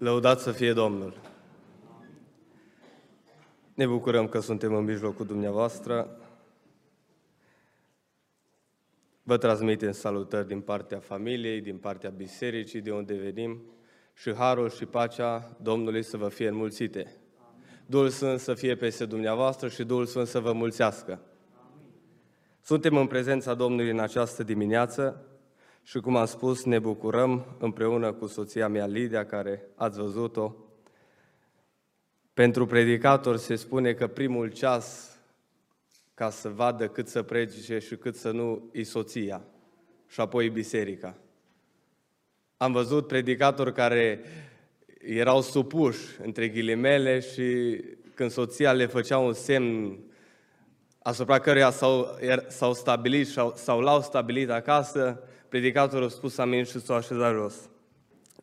Lăudat să fie Domnul! Ne bucurăm că suntem în mijlocul dumneavoastră. Vă transmitem salutări din partea familiei, din partea bisericii, de unde venim și harul și pacea Domnului să vă fie înmulțite. Duhul Sfânt să fie peste dumneavoastră și Duhul Sfânt să vă mulțească. Suntem în prezența Domnului în această dimineață și cum am spus, ne bucurăm împreună cu soția mea Lidia, care ați văzut-o. Pentru predicator se spune că primul ceas ca să vadă cât să predice și cât să nu, e soția și apoi biserica. Am văzut predicatori care erau supuși, între ghilimele, și când soția le făcea un semn asupra căruia s-au, er, s-au stabilit sau, sau l-au stabilit acasă, predicatorul a spus amin și s-a așezat jos.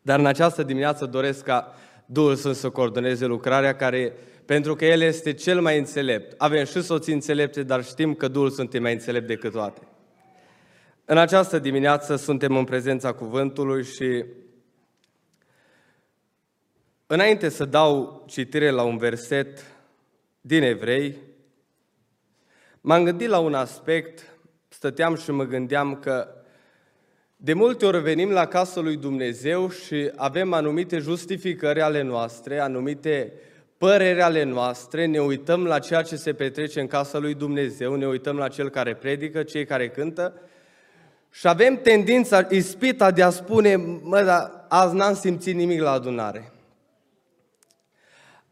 Dar în această dimineață doresc ca Duhul Sfânt să coordoneze lucrarea care, pentru că El este cel mai înțelept. Avem și soții înțelepte, dar știm că Duhul Sfânt e mai înțelept decât toate. În această dimineață suntem în prezența cuvântului și înainte să dau citire la un verset din Evrei, m-am gândit la un aspect, stăteam și mă gândeam că de multe ori venim la casa lui Dumnezeu și avem anumite justificări ale noastre, anumite păreri ale noastre, ne uităm la ceea ce se petrece în casa lui Dumnezeu, ne uităm la cel care predică, cei care cântă și avem tendința, ispita de a spune, mă, dar azi n-am simțit nimic la adunare.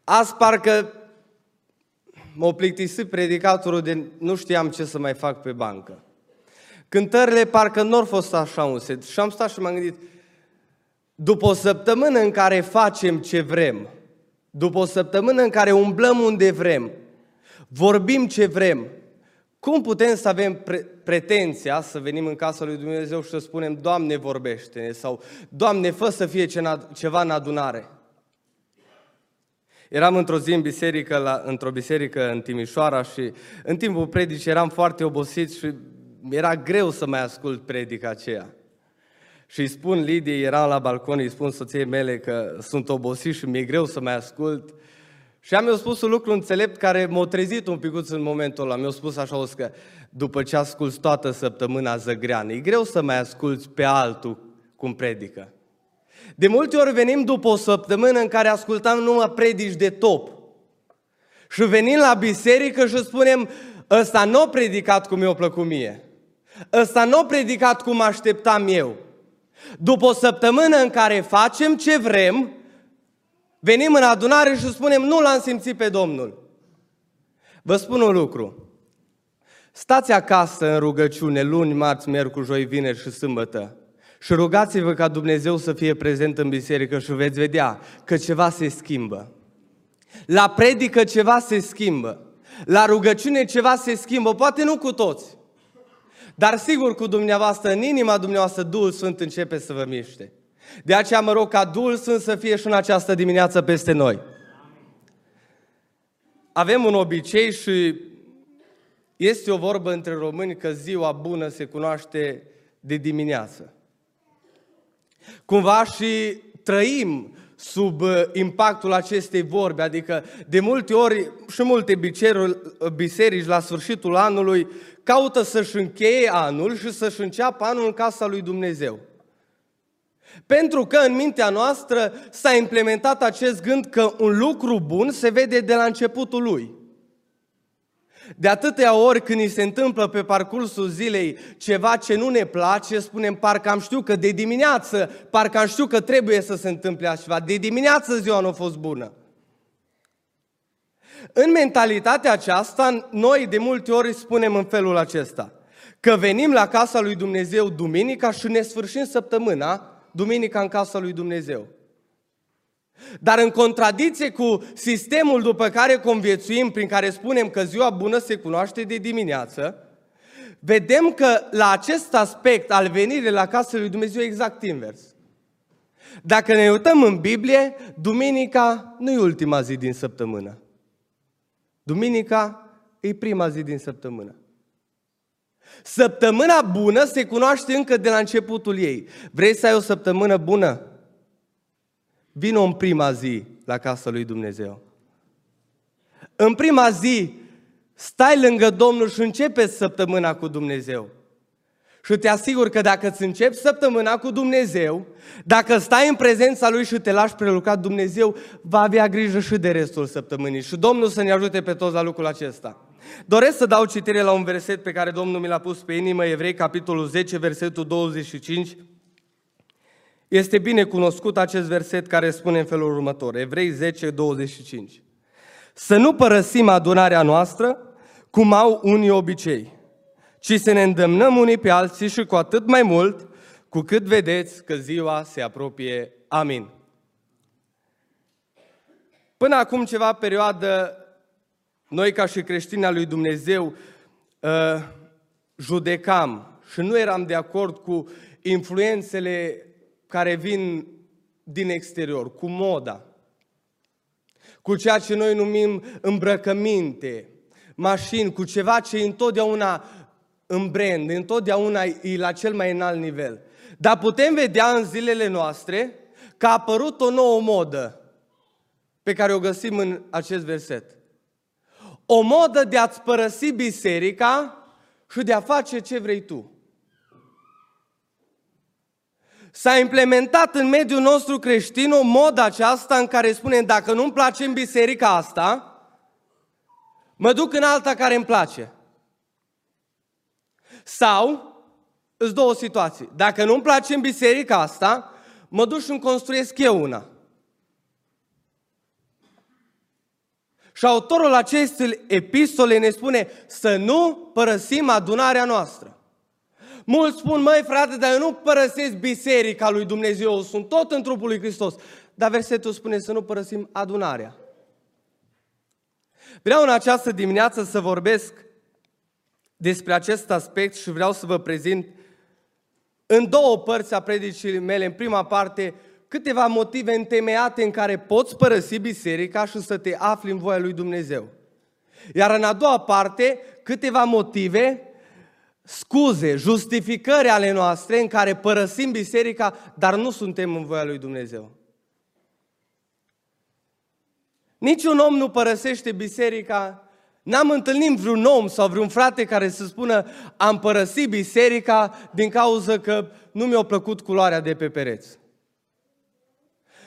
Azi parcă m-a plictisit predicatorul de nu știam ce să mai fac pe bancă. Cântările parcă nu au fost așa un set. Și am stat și m-am gândit, după o săptămână în care facem ce vrem, după o săptămână în care umblăm unde vrem, vorbim ce vrem, cum putem să avem pre- pretenția să venim în casa lui Dumnezeu și să spunem, Doamne, vorbește sau Doamne, fă să fie ceva în adunare? Eram într-o zi în biserică, la, într-o biserică în Timișoara și în timpul predicii eram foarte obosit și era greu să mai ascult predica aceea. Și îi spun Lidie, era la balcon, îi spun soției mele că sunt obosit și mi-e greu să mai ascult. Și am eu spus un lucru înțelept care m-a trezit un picuț în momentul ăla. Mi-a spus așa, o că după ce asculți toată săptămâna zăgreană, e greu să mai asculți pe altul cum predică. De multe ori venim după o săptămână în care ascultam numai predici de top. Și venim la biserică și spunem, ăsta nu a predicat cum mi-a plăcut mie. Ăsta nu a predicat cum așteptam eu. După o săptămână în care facem ce vrem, venim în adunare și spunem, nu l-am simțit pe Domnul. Vă spun un lucru. Stați acasă în rugăciune luni, marți, miercuri, joi, vineri și sâmbătă și rugați-vă ca Dumnezeu să fie prezent în biserică și veți vedea că ceva se schimbă. La predică ceva se schimbă. La rugăciune ceva se schimbă, poate nu cu toți. Dar sigur cu dumneavoastră, în inima dumneavoastră, Duhul Sfânt începe să vă miște. De aceea mă rog ca Duhul Sfânt să fie și în această dimineață peste noi. Avem un obicei și este o vorbă între români că ziua bună se cunoaște de dimineață. Cumva și trăim sub uh, impactul acestei vorbe, adică de multe ori și multe biserici la sfârșitul anului caută să-și încheie anul și să-și înceapă anul în casa lui Dumnezeu. Pentru că în mintea noastră s-a implementat acest gând că un lucru bun se vede de la începutul lui. De atâtea ori când ni se întâmplă pe parcursul zilei ceva ce nu ne place, spunem parcă am știut că de dimineață, parcă am știut că trebuie să se întâmple așa De dimineață ziua nu a fost bună. În mentalitatea aceasta, noi de multe ori spunem în felul acesta, că venim la casa lui Dumnezeu duminica și ne sfârșim săptămâna, duminica în casa lui Dumnezeu. Dar în contradicție cu sistemul după care conviețuim, prin care spunem că ziua bună se cunoaște de dimineață, vedem că la acest aspect al venirii la casa lui Dumnezeu e exact invers. Dacă ne uităm în Biblie, duminica nu e ultima zi din săptămână. Duminica e prima zi din săptămână. Săptămâna bună se cunoaște încă de la începutul ei. Vrei să ai o săptămână bună? Vino în prima zi la casa lui Dumnezeu. În prima zi, stai lângă Domnul și începe săptămâna cu Dumnezeu. Și te asigur că dacă îți începi săptămâna cu Dumnezeu, dacă stai în prezența Lui și te lași prelucrat, Dumnezeu va avea grijă și de restul săptămânii. Și Domnul să ne ajute pe toți la lucrul acesta. Doresc să dau citire la un verset pe care Domnul mi l-a pus pe inimă, Evrei, capitolul 10, versetul 25. Este bine cunoscut acest verset care spune în felul următor, Evrei 10, 25. Să nu părăsim adunarea noastră, cum au unii obicei, ci să ne îndemnăm unii pe alții și cu atât mai mult, cu cât vedeți că ziua se apropie. Amin. Până acum ceva perioadă, noi ca și creștini al lui Dumnezeu uh, judecam și nu eram de acord cu influențele care vin din exterior, cu moda, cu ceea ce noi numim îmbrăcăminte, mașini, cu ceva ce întotdeauna în brand, întotdeauna e la cel mai înalt nivel. Dar putem vedea în zilele noastre că a apărut o nouă modă pe care o găsim în acest verset. O modă de a-ți părăsi biserica și de a face ce vrei tu. S-a implementat în mediul nostru creștin o modă aceasta în care spunem dacă nu-mi place în biserica asta, mă duc în alta care îmi place. Sau, îți două situații. Dacă nu-mi place în biserica asta, mă duc și îmi construiesc eu una. Și autorul acestei epistole ne spune să nu părăsim adunarea noastră. Mulți spun, măi frate, dar eu nu părăsesc biserica lui Dumnezeu, sunt tot în trupul lui Hristos. Dar versetul spune să nu părăsim adunarea. Vreau în această dimineață să vorbesc despre acest aspect și vreau să vă prezint în două părți a predicii mele. În prima parte, câteva motive întemeiate în care poți părăsi biserica și să te afli în voia lui Dumnezeu. Iar în a doua parte, câteva motive, scuze, justificări ale noastre în care părăsim biserica, dar nu suntem în voia lui Dumnezeu. Niciun om nu părăsește biserica N-am întâlnit vreun om sau vreun frate care să spună am părăsit biserica din cauza că nu mi-a plăcut culoarea de pe pereți.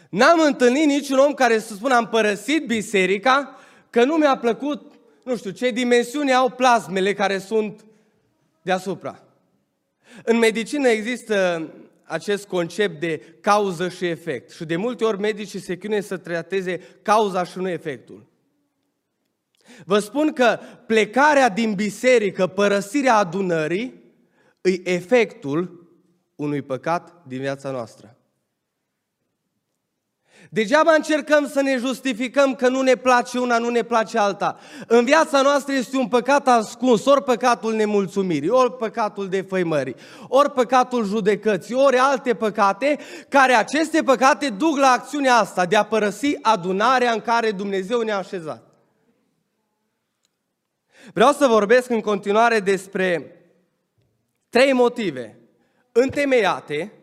N-am întâlnit niciun om care să spună am părăsit biserica că nu mi-a plăcut, nu știu, ce dimensiuni au plasmele care sunt deasupra. În medicină există acest concept de cauză și efect și de multe ori medicii se chinuie să trateze cauza și nu efectul. Vă spun că plecarea din biserică, părăsirea adunării, îi efectul unui păcat din viața noastră. Degeaba încercăm să ne justificăm că nu ne place una, nu ne place alta. În viața noastră este un păcat ascuns, ori păcatul nemulțumirii, ori păcatul defăimării, ori păcatul judecății, ori alte păcate, care aceste păcate duc la acțiunea asta de a părăsi adunarea în care Dumnezeu ne-a așezat. Vreau să vorbesc în continuare despre trei motive întemeiate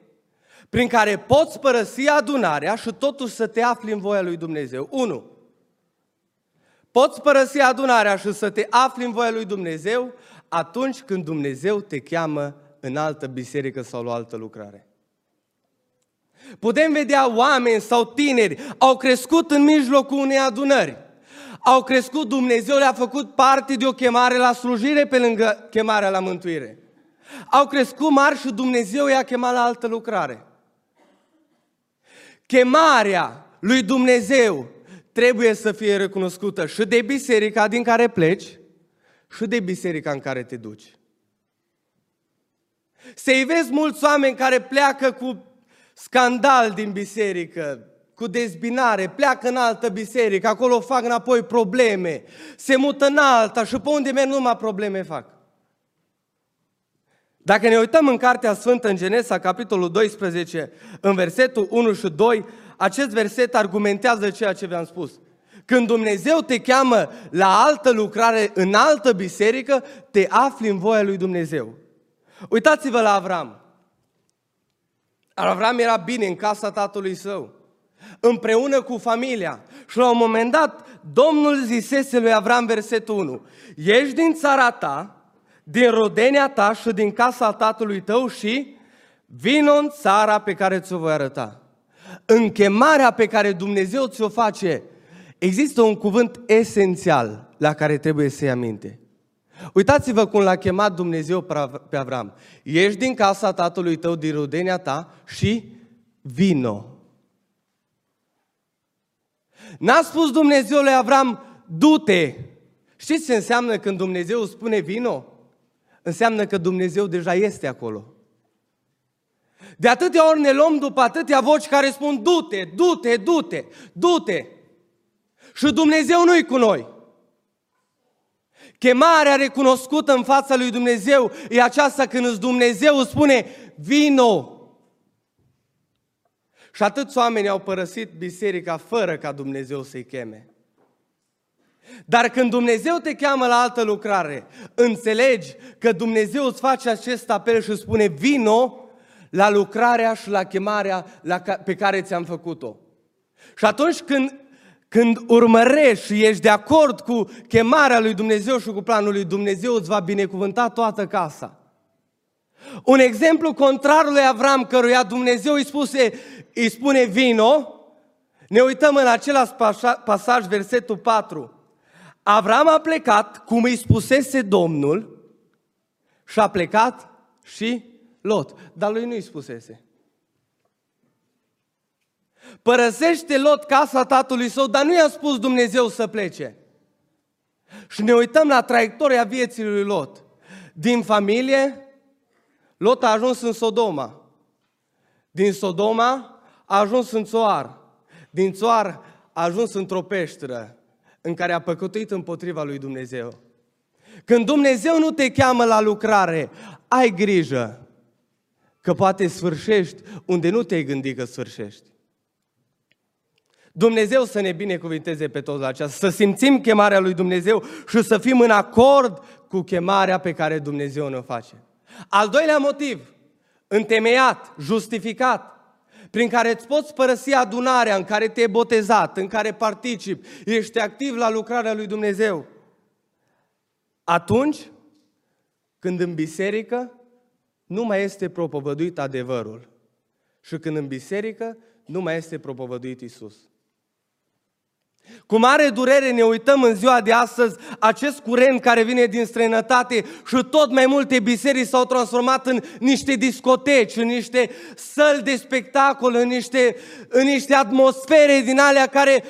prin care poți părăsi adunarea și totuși să te afli în voia lui Dumnezeu. 1. Poți părăsi adunarea și să te afli în voia lui Dumnezeu atunci când Dumnezeu te cheamă în altă biserică sau la altă lucrare. Putem vedea oameni sau tineri au crescut în mijlocul unei adunări au crescut, Dumnezeu le-a făcut parte de o chemare la slujire pe lângă chemarea la mântuire. Au crescut mari și Dumnezeu i-a chemat la altă lucrare. Chemarea lui Dumnezeu trebuie să fie recunoscută și de biserica din care pleci și de biserica în care te duci. Să-i vezi mulți oameni care pleacă cu scandal din biserică, cu dezbinare, pleacă în altă biserică, acolo fac înapoi probleme, se mută în alta și pe unde merg numai probleme fac. Dacă ne uităm în Cartea Sfântă, în Genesa, capitolul 12, în versetul 1 și 2, acest verset argumentează ceea ce v-am spus. Când Dumnezeu te cheamă la altă lucrare, în altă biserică, te afli în voia lui Dumnezeu. Uitați-vă la Avram. Avram era bine în casa tatălui său. împreună cu familia. Și la un moment dat, Domnul zisese lui Avram versetul 1, Ieși din țara ta, din rodenia ta și din casa tatălui tău și vino în țara pe care ți-o voi arăta. În chemarea pe care Dumnezeu ți-o face, există un cuvânt esențial la care trebuie să-i aminte. Uitați-vă cum l-a chemat Dumnezeu pe Avram. Ieși din casa tatălui tău, din rodenia ta și vino. N-a spus Dumnezeu lui Avram, du-te. Știți ce înseamnă când Dumnezeu spune vino? Înseamnă că Dumnezeu deja este acolo. De atâtea ori ne luăm după atâtea voci care spun du-te, du-te, du-te, du-te. Și Dumnezeu nu-i cu noi. Chemarea recunoscută în fața lui Dumnezeu e aceasta când Dumnezeu spune vino. Și atâți oameni au părăsit biserica fără ca Dumnezeu să-i cheme. Dar când Dumnezeu te cheamă la altă lucrare, înțelegi că Dumnezeu îți face acest apel și spune vino la lucrarea și la chemarea la ca, pe care ți-am făcut-o. Și atunci când, când urmărești și ești de acord cu chemarea lui Dumnezeu și cu planul lui Dumnezeu, îți va binecuvânta toată casa. Un exemplu contrar lui Avram, căruia Dumnezeu îi, spuse, îi spune vino, ne uităm în același pasaj, versetul 4. Avram a plecat, cum îi spusese Domnul, și a plecat și Lot. Dar lui nu îi spusese. Părăsește Lot casa tatălui său, dar nu i-a spus Dumnezeu să plece. Și ne uităm la traiectoria vieții lui Lot. Din familie, Lot a ajuns în Sodoma. Din Sodoma a ajuns în Țoar. Din Țoar a ajuns într-o peșteră în care a păcătuit împotriva lui Dumnezeu. Când Dumnezeu nu te cheamă la lucrare, ai grijă că poate sfârșești unde nu te-ai gândit că sfârșești. Dumnezeu să ne binecuvinteze pe toți la aceasta, să simțim chemarea lui Dumnezeu și să fim în acord cu chemarea pe care Dumnezeu ne face. Al doilea motiv, întemeiat, justificat, prin care îți poți părăsi adunarea în care te-ai botezat, în care participi, ești activ la lucrarea lui Dumnezeu. Atunci când în biserică nu mai este propovăduit adevărul și când în biserică nu mai este propovăduit Isus. Cu mare durere ne uităm în ziua de astăzi acest curent care vine din străinătate și tot mai multe biserici s-au transformat în niște discoteci, în niște săli de spectacol, în niște, în niște atmosfere din alea care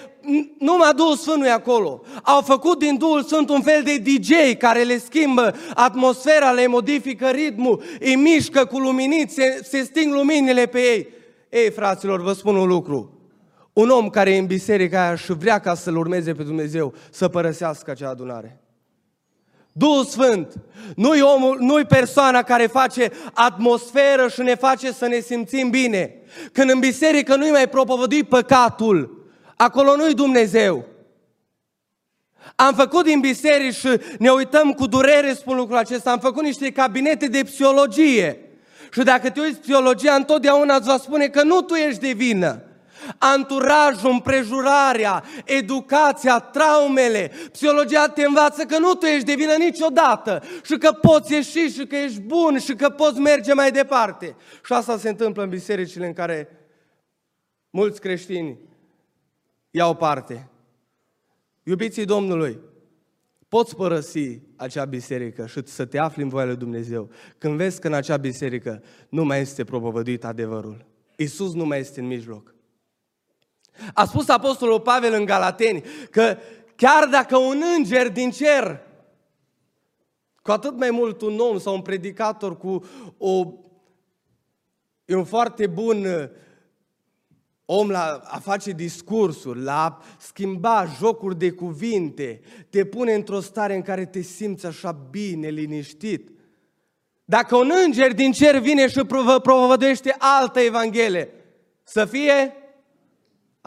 numai Duhul Sfânt nu e acolo. Au făcut din Duhul Sfânt un fel de DJ care le schimbă atmosfera, le modifică ritmul, îi mișcă cu luminiți, se, se sting luminile pe ei. Ei, fraților, vă spun un lucru. Un om care e în biserica aia și vrea ca să-L urmeze pe Dumnezeu, să părăsească acea adunare. Duhul Sfânt nu-i, omul, nu-i persoana care face atmosferă și ne face să ne simțim bine. Când în biserică nu-i mai propovădui păcatul, acolo nu-i Dumnezeu. Am făcut din biserici și ne uităm cu durere, spun lucrul acesta, am făcut niște cabinete de psihologie. Și dacă te uiți psihologia, întotdeauna îți va spune că nu tu ești de vină anturajul, împrejurarea, educația, traumele. Psihologia te învață că nu tu ești de vină niciodată și că poți ieși și că ești bun și că poți merge mai departe. Și asta se întâmplă în bisericile în care mulți creștini iau parte. Iubiții Domnului, poți părăsi acea biserică și să te afli în voia lui Dumnezeu când vezi că în acea biserică nu mai este propovăduit adevărul. Isus nu mai este în mijloc. A spus Apostolul Pavel în Galateni că chiar dacă un înger din cer, cu atât mai mult un om sau un predicator cu o, e un foarte bun uh, om la a face discursuri, la a schimba jocuri de cuvinte, te pune într-o stare în care te simți așa bine, liniștit. Dacă un înger din cer vine și propovăduiește altă evanghelie, să fie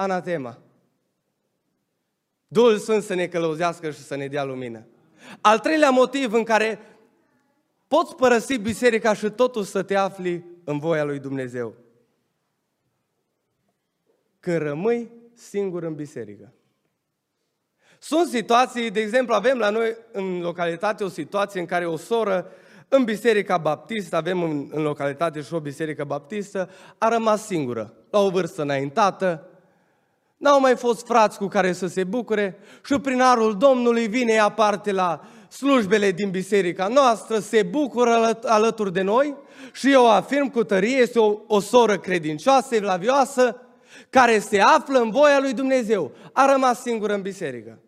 anatema. Duhul Sfânt să ne călăuzească și să ne dea lumină. Al treilea motiv în care poți părăsi biserica și totul să te afli în voia lui Dumnezeu. când rămâi singur în biserică. Sunt situații, de exemplu, avem la noi în localitate o situație în care o soră în Biserica Baptistă, avem în, în localitate și o Biserică Baptistă, a rămas singură, la o vârstă înaintată, n-au mai fost frați cu care să se bucure și prin arul Domnului vine ea parte la slujbele din biserica noastră, se bucură alături de noi și eu afirm cu tărie, este o, o soră credincioasă, evlavioasă, care se află în voia lui Dumnezeu. A rămas singură în biserică.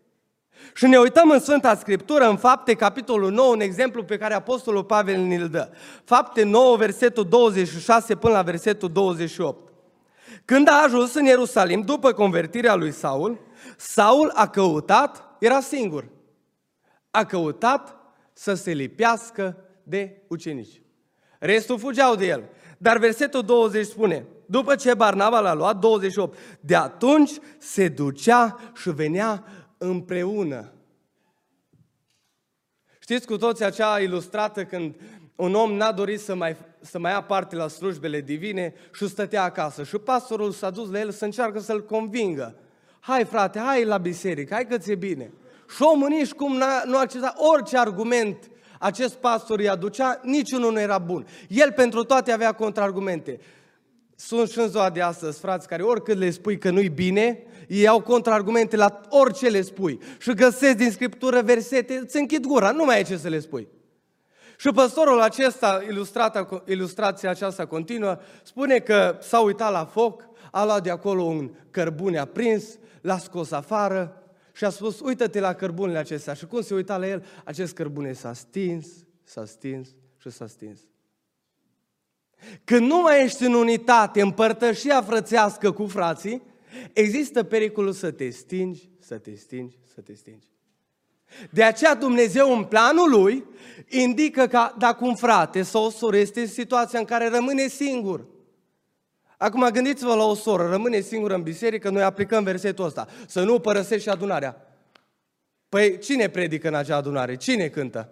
Și ne uităm în Sfânta Scriptură, în Fapte, capitolul 9, un exemplu pe care Apostolul Pavel ne-l dă. Fapte 9, versetul 26 până la versetul 28. Când a ajuns în Ierusalim, după convertirea lui Saul, Saul a căutat, era singur, a căutat să se lipească de ucenici. Restul fugeau de el. Dar versetul 20 spune, după ce Barnaba l-a luat, 28, de atunci se ducea și venea împreună. Știți cu toți acea ilustrată când un om n-a dorit să mai, să mai ia parte la slujbele divine și stătea acasă. Și pastorul s-a dus la el să încearcă să-l convingă. Hai frate, hai la biserică, hai că ți-e bine. Și omul nici cum nu accepta orice argument acest pastor îi aducea, niciunul nu era bun. El pentru toate avea contraargumente. Sunt și în ziua de astăzi frați care oricât le spui că nu-i bine, ei au contraargumente la orice le spui. Și găsesc din Scriptură versete, îți închid gura, nu mai ai ce să le spui. Și păstorul acesta, ilustrat, ilustrația aceasta continuă, spune că s-a uitat la foc, a luat de acolo un cărbune aprins, l-a scos afară și a spus, uită-te la cărbunele acestea. Și cum se uita la el, acest cărbune s-a stins, s-a stins și s-a stins. Când nu mai ești în unitate, împărtășia frățească cu frații, există pericolul să te stingi, să te stingi, să te stingi. De aceea Dumnezeu în planul Lui indică că dacă un frate sau o soră este în situația în care rămâne singur, Acum gândiți-vă la o soră, rămâne singură în biserică, noi aplicăm versetul ăsta, să nu părăsești adunarea. Păi cine predică în acea adunare? Cine cântă?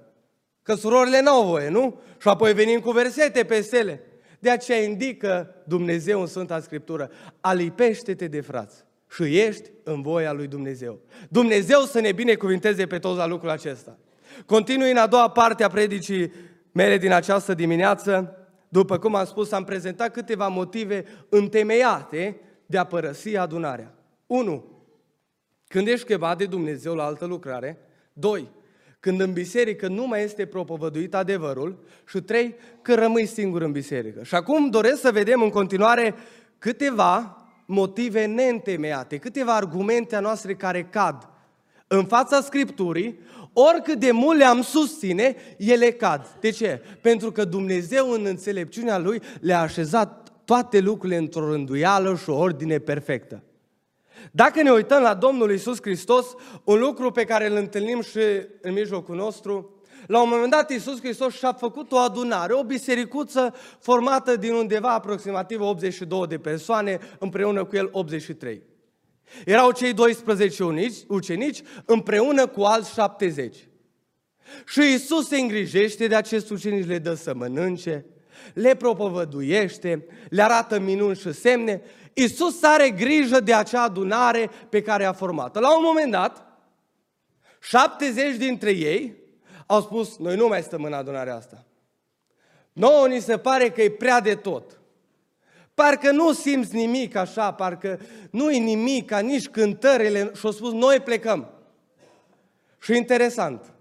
Că surorile n-au voie, nu? Și apoi venim cu versete pe stele. De aceea indică Dumnezeu în Sfânta Scriptură, alipește-te de frați și ești în voia lui Dumnezeu. Dumnezeu să ne binecuvinteze pe toți la lucrul acesta. Continui în a doua parte a predicii mele din această dimineață. După cum am spus, am prezentat câteva motive întemeiate de a părăsi adunarea. 1. Când ești chemat de Dumnezeu la altă lucrare. 2 când în biserică nu mai este propovăduit adevărul și trei, că rămâi singur în biserică. Și acum doresc să vedem în continuare câteva motive neîntemeiate, câteva argumente a noastre care cad în fața Scripturii, oricât de mult le-am susține, ele cad. De ce? Pentru că Dumnezeu în înțelepciunea Lui le-a așezat toate lucrurile într-o rânduială și o ordine perfectă. Dacă ne uităm la Domnul Isus Hristos, un lucru pe care îl întâlnim și în mijlocul nostru, la un moment dat Iisus Hristos și-a făcut o adunare, o bisericuță formată din undeva aproximativ 82 de persoane, împreună cu el 83. Erau cei 12 unici, ucenici împreună cu alți 70. Și Iisus se îngrijește de acest ucenici, le dă să mănânce, le propovăduiește, le arată minuni și semne. Iisus are grijă de acea adunare pe care a format La un moment dat, 70 dintre ei au spus, noi nu mai stăm în adunarea asta. Nouă ni se pare că e prea de tot. Parcă nu simți nimic așa, parcă nu e nimic, ca nici cântările. Și au spus, noi plecăm. Și interesant,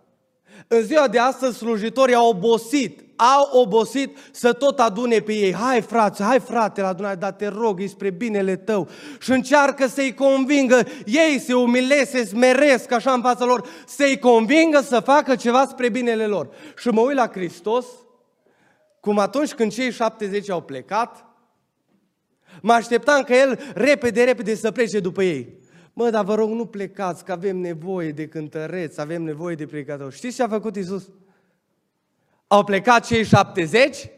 în ziua de astăzi slujitorii au obosit, au obosit să tot adune pe ei. Hai frate, hai frate la adunare, dar te rog, e spre binele tău. Și încearcă să-i convingă, ei se umilesc, se smeresc așa în fața lor, să-i convingă să facă ceva spre binele lor. Și mă uit la Hristos, cum atunci când cei 70 au plecat, mă așteptam că el repede, repede să plece după ei. Mă, dar vă rog, nu plecați, că avem nevoie de cântăreți, avem nevoie de predicatori. Știți ce a făcut Isus? Au plecat cei 70,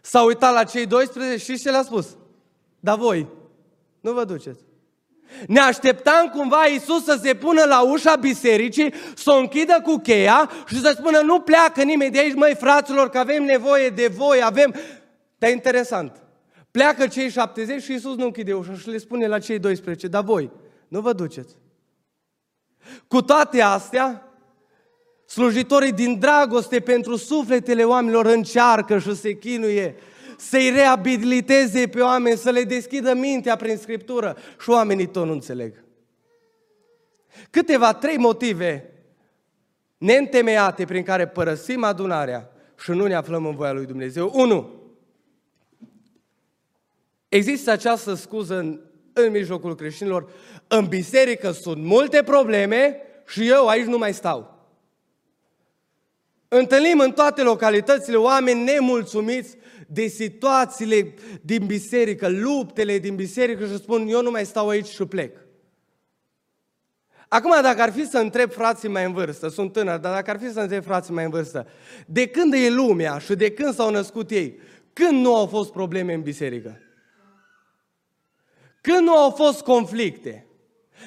s-au uitat la cei 12 și ce le-a spus? Dar voi, nu vă duceți. Ne așteptam cumva Iisus să se pună la ușa bisericii, să o închidă cu cheia și să spună nu pleacă nimeni de aici, măi fraților, că avem nevoie de voi, avem... Dar interesant, Pleacă cei 70 și Iisus nu închide ușa și le spune la cei 12, dar voi, nu vă duceți. Cu toate astea, slujitorii din dragoste pentru sufletele oamenilor încearcă și se chinuie să-i reabiliteze pe oameni, să le deschidă mintea prin Scriptură și oamenii tot nu înțeleg. Câteva, trei motive neîntemeiate prin care părăsim adunarea și nu ne aflăm în voia lui Dumnezeu. Unu, există această scuză în, în mijlocul creștinilor, în biserică sunt multe probleme și eu aici nu mai stau. Întâlnim în toate localitățile oameni nemulțumiți de situațiile din biserică, luptele din biserică și spun, eu nu mai stau aici și plec. Acum, dacă ar fi să întreb frații mai în vârstă, sunt tânăr, dar dacă ar fi să întreb frații mai în vârstă, de când e lumea și de când s-au născut ei, când nu au fost probleme în biserică? Când nu au fost conflicte?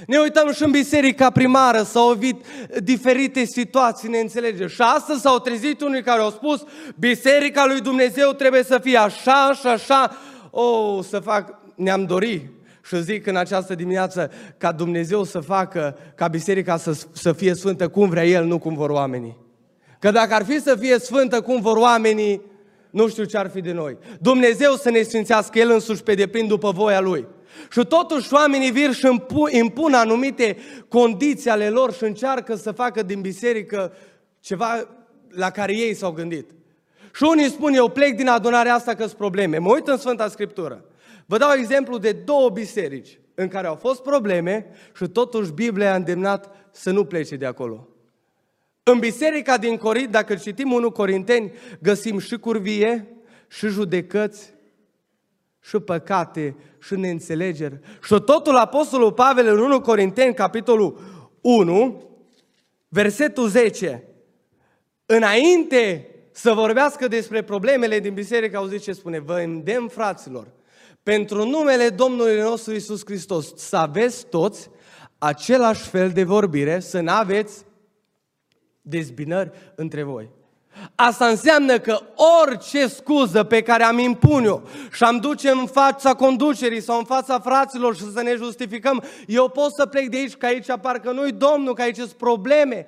Ne uităm și în biserica primară, s-au ovit diferite situații, ne înțelege. Și astăzi s-au trezit unii care au spus, biserica lui Dumnezeu trebuie să fie așa și așa. O, oh, să fac, ne-am dorit și zic în această dimineață ca Dumnezeu să facă ca biserica să, să fie sfântă cum vrea El, nu cum vor oamenii. Că dacă ar fi să fie sfântă cum vor oamenii, nu știu ce ar fi de noi. Dumnezeu să ne sfințească El însuși pe deplin după voia Lui. Și totuși oamenii vir și impun anumite condiții ale lor și încearcă să facă din biserică ceva la care ei s-au gândit. Și unii spun, eu plec din adunarea asta că sunt probleme. Mă uit în Sfânta Scriptură. Vă dau exemplu de două biserici în care au fost probleme și totuși Biblia a îndemnat să nu plece de acolo. În biserica din Corint, dacă citim 1 Corinteni, găsim și curvie, și judecăți, și păcate, și neînțelegeri. Și totul Apostolul Pavel în 1 Corinteni, capitolul 1, versetul 10, înainte să vorbească despre problemele din biserică, auziți ce spune, vă îndemn fraților, pentru numele Domnului nostru Isus Hristos, să aveți toți același fel de vorbire, să nu aveți dezbinări între voi. Asta înseamnă că orice scuză pe care am impun-o și am duce în fața conducerii sau în fața fraților și să ne justificăm, eu pot să plec de aici, că aici parcă nu-i Domnul, că aici sunt probleme,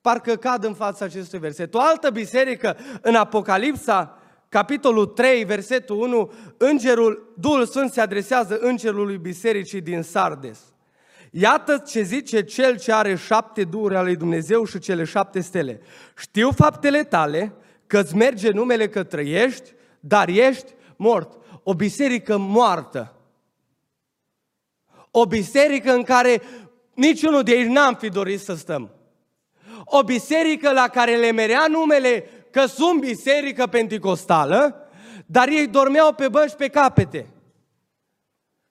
parcă cad în fața acestui verset. O altă biserică în Apocalipsa capitolul 3, versetul 1, îngerul, Duhul Sfânt se adresează îngerului bisericii din Sardes. Iată ce zice cel ce are șapte duuri ale lui Dumnezeu și cele șapte stele. Știu faptele tale, că îți merge numele că trăiești, dar ești mort. O biserică moartă. O biserică în care niciunul de ei n-am fi dorit să stăm. O biserică la care le merea numele că sunt biserică penticostală, dar ei dormeau pe bănci pe capete.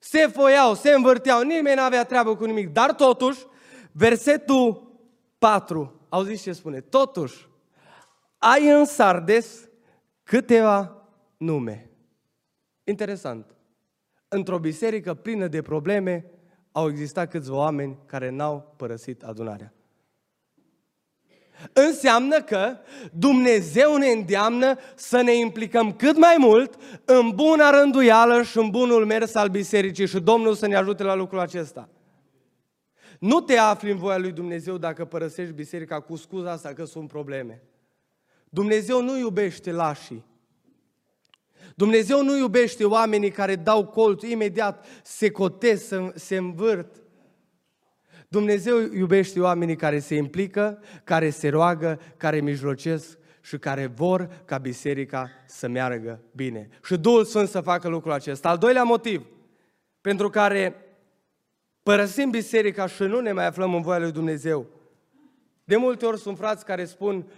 Se foiau, se învârteau, nimeni n-avea treabă cu nimic. Dar totuși, versetul 4, auziți ce spune? Totuși, ai în Sardes câteva nume. Interesant. Într-o biserică plină de probleme, au existat câțiva oameni care n-au părăsit adunarea. Înseamnă că Dumnezeu ne îndeamnă să ne implicăm cât mai mult în buna rânduială și în bunul mers al bisericii și Domnul să ne ajute la lucrul acesta. Nu te afli în voia lui Dumnezeu dacă părăsești biserica cu scuza asta că sunt probleme. Dumnezeu nu iubește lașii. Dumnezeu nu iubește oamenii care dau colț imediat, se cotesc, se învârt. Dumnezeu iubește oamenii care se implică, care se roagă, care mijlocesc și care vor ca biserica să meargă bine. Și Duhul Sfânt să facă lucrul acesta. Al doilea motiv pentru care părăsim biserica și nu ne mai aflăm în voia lui Dumnezeu. De multe ori sunt frați care spun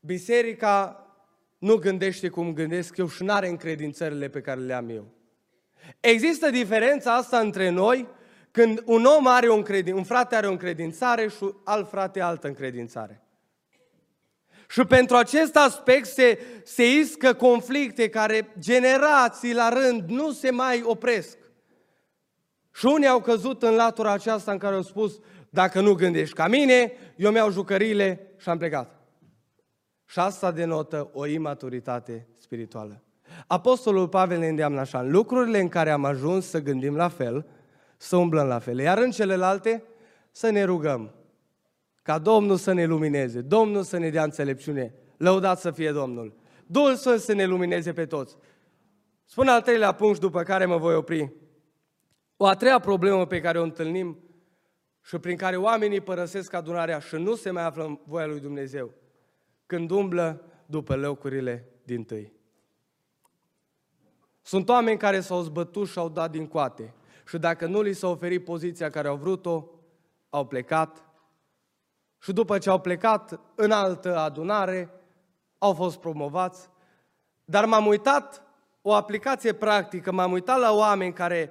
biserica nu gândește cum gândesc eu și nu are încredințările pe care le am eu. Există diferența asta între noi când un om are o încredin, un frate are o încredințare și alt frate altă încredințare. Și pentru acest aspect se, se iscă conflicte care generații la rând nu se mai opresc. Și unii au căzut în latura aceasta în care au spus, dacă nu gândești ca mine, eu mi-au jucăriile și am plecat. Și asta denotă o imaturitate spirituală. Apostolul Pavel ne îndeamnă așa, în lucrurile în care am ajuns să gândim la fel, să umblăm la fel. Iar în celelalte, să ne rugăm. Ca Domnul să ne lumineze, Domnul să ne dea înțelepciune. Lăudat să fie Domnul. Duhul Sfânt să ne lumineze pe toți. Spun al treilea punct după care mă voi opri. O a treia problemă pe care o întâlnim și prin care oamenii părăsesc adunarea și nu se mai află în voia lui Dumnezeu, când umblă după lăucurile din tâi. Sunt oameni care s-au zbătut și au dat din coate și dacă nu li s-a oferit poziția care au vrut-o, au plecat și după ce au plecat în altă adunare, au fost promovați. Dar m-am uitat o aplicație practică, m-am uitat la oameni care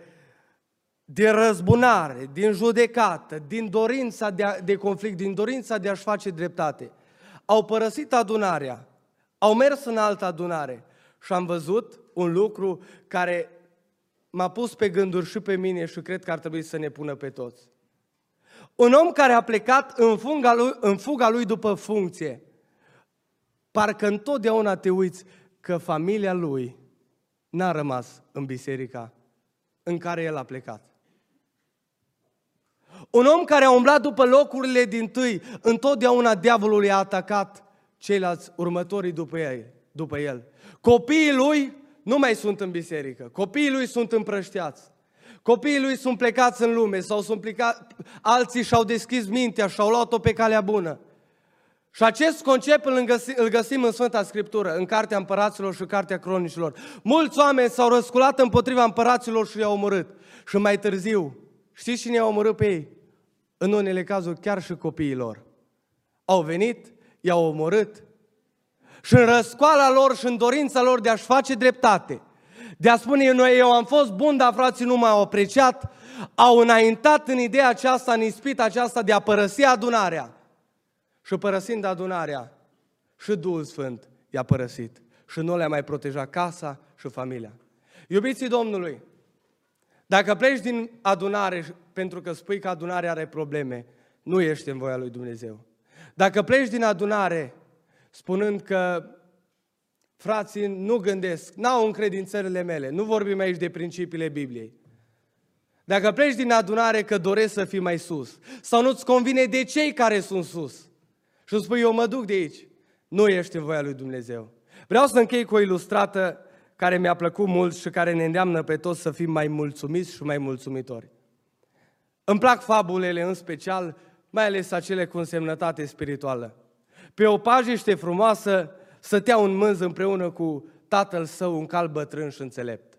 de răzbunare, din judecată, din dorința de, a, de conflict, din dorința de a-și face dreptate, au părăsit adunarea, au mers în altă adunare și am văzut un lucru care m-a pus pe gânduri și pe mine și cred că ar trebui să ne pună pe toți. Un om care a plecat în fuga lui, în fuga lui după funcție, parcă întotdeauna te uiți că familia lui n-a rămas în biserica în care el a plecat. Un om care a umblat după locurile din tâi, întotdeauna diavolul i-a atacat ceilalți următorii după el. După el. Copiii lui nu mai sunt în biserică, copiii lui sunt împrășteați. Copiii lui sunt plecați în lume sau sunt plecați, alții și-au deschis mintea și-au luat-o pe calea bună. Și acest concept îl, găsim, îl găsim în Sfânta Scriptură, în Cartea Împăraților și Cartea Cronicilor. Mulți oameni s-au răsculat împotriva împăraților și i-au omorât. Și mai târziu, știți cine i-a omorât pe ei? În unele cazuri chiar și copiilor. Au venit, i-au omorât și în răscoala lor și în dorința lor de a-și face dreptate, de a spune, noi eu am fost bun, dar frații nu m-au apreciat, au înaintat în ideea aceasta, în ispita aceasta de a părăsi adunarea. Și părăsind adunarea, și Duhul Sfânt i-a părăsit și nu le-a mai protejat casa și familia. Iubiții Domnului, dacă pleci din adunare pentru că spui că adunarea are probleme, nu ești în voia lui Dumnezeu. Dacă pleci din adunare spunând că frații nu gândesc, n-au încredințările mele, nu vorbim aici de principiile Bibliei. Dacă pleci din adunare că doresc să fii mai sus, sau nu-ți convine de cei care sunt sus, și spui, eu mă duc de aici, nu ești în voia lui Dumnezeu. Vreau să închei cu o ilustrată care mi-a plăcut mult și care ne îndeamnă pe toți să fim mai mulțumiți și mai mulțumitori. Îmi plac fabulele în special, mai ales acele cu însemnătate spirituală. Pe o pajiște frumoasă stătea un mânz împreună cu tatăl său, un cal bătrân și înțelept.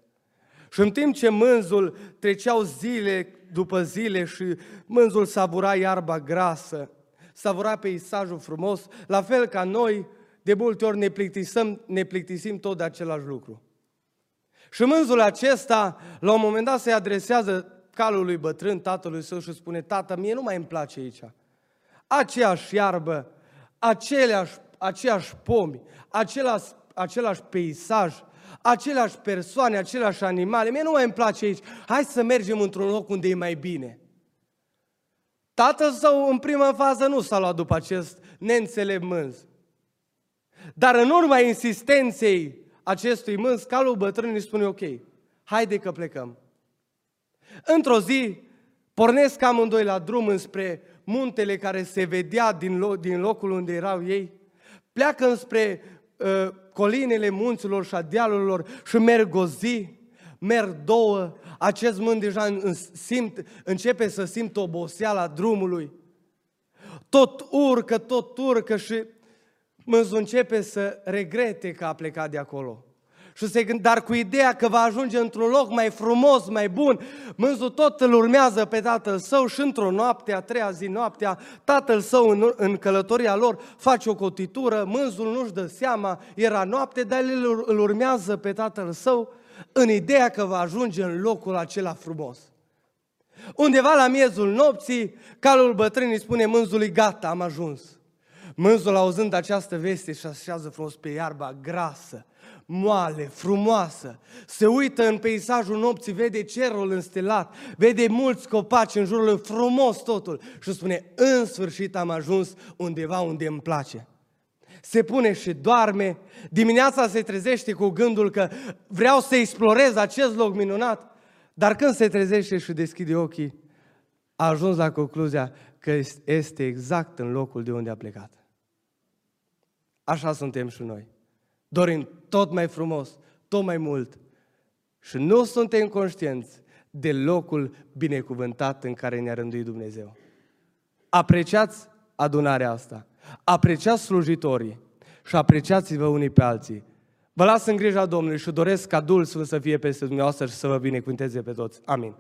Și în timp ce mânzul treceau zile după zile și mânzul savura iarba grasă, savura peisajul frumos, la fel ca noi, de multe ori ne plictisim, ne plictisim tot de același lucru. Și mânzul acesta, la un moment dat, se adresează calului bătrân, tatălui său și spune, tată, mie nu mai îmi place aici. Aceeași iarbă, aceleași, aceeași pomi, același, același peisaj, aceleași persoane, aceleași animale. Mie nu mai îmi place aici. Hai să mergem într-un loc unde e mai bine. Tatăl său în prima fază nu s-a luat după acest neînțelept mânz. Dar în urma insistenței acestui mânz, calul bătrân îi spune, ok, haide că plecăm. Într-o zi, pornesc amândoi la drum înspre muntele care se vedea din, loc, din locul unde erau ei, pleacă înspre uh, colinele munților și a dealurilor și merg o zi, merg două, acest mânt deja simt, începe să simtă oboseala drumului. Tot urcă, tot urcă și mânzul începe să regrete că a plecat de acolo. Și se gând, dar cu ideea că va ajunge într-un loc mai frumos, mai bun, mânzul tot îl urmează pe tatăl său și într-o noapte, a treia zi noaptea, tatăl său în, în călătoria lor face o cotitură, mânzul nu-și dă seama, era noapte, dar el îl urmează pe tatăl său în ideea că va ajunge în locul acela frumos. Undeva la miezul nopții, calul bătrân îi spune mânzului, gata, am ajuns. Mânzul, auzând această veste, și așează frumos pe iarba grasă, moale, frumoasă. Se uită în peisajul nopții, vede cerul înstelat, vede mulți copaci în jurul lui, frumos totul. Și spune, în sfârșit am ajuns undeva unde îmi place. se pune și doarme, dimineața se trezește cu gândul că vreau să explorez acest loc minunat, dar când se trezește și deschide ochii, a ajuns la concluzia că este exact în locul de unde a plecat. Așa suntem și noi. Dorim tot mai frumos, tot mai mult. Și nu suntem conștienți de locul binecuvântat în care ne-a rânduit Dumnezeu. Apreciați adunarea asta. Apreciați slujitorii și apreciați-vă unii pe alții. Vă las în grija Domnului și doresc ca Duhul Sfânt să fie peste dumneavoastră și să vă binecuvânteze pe toți. Amin.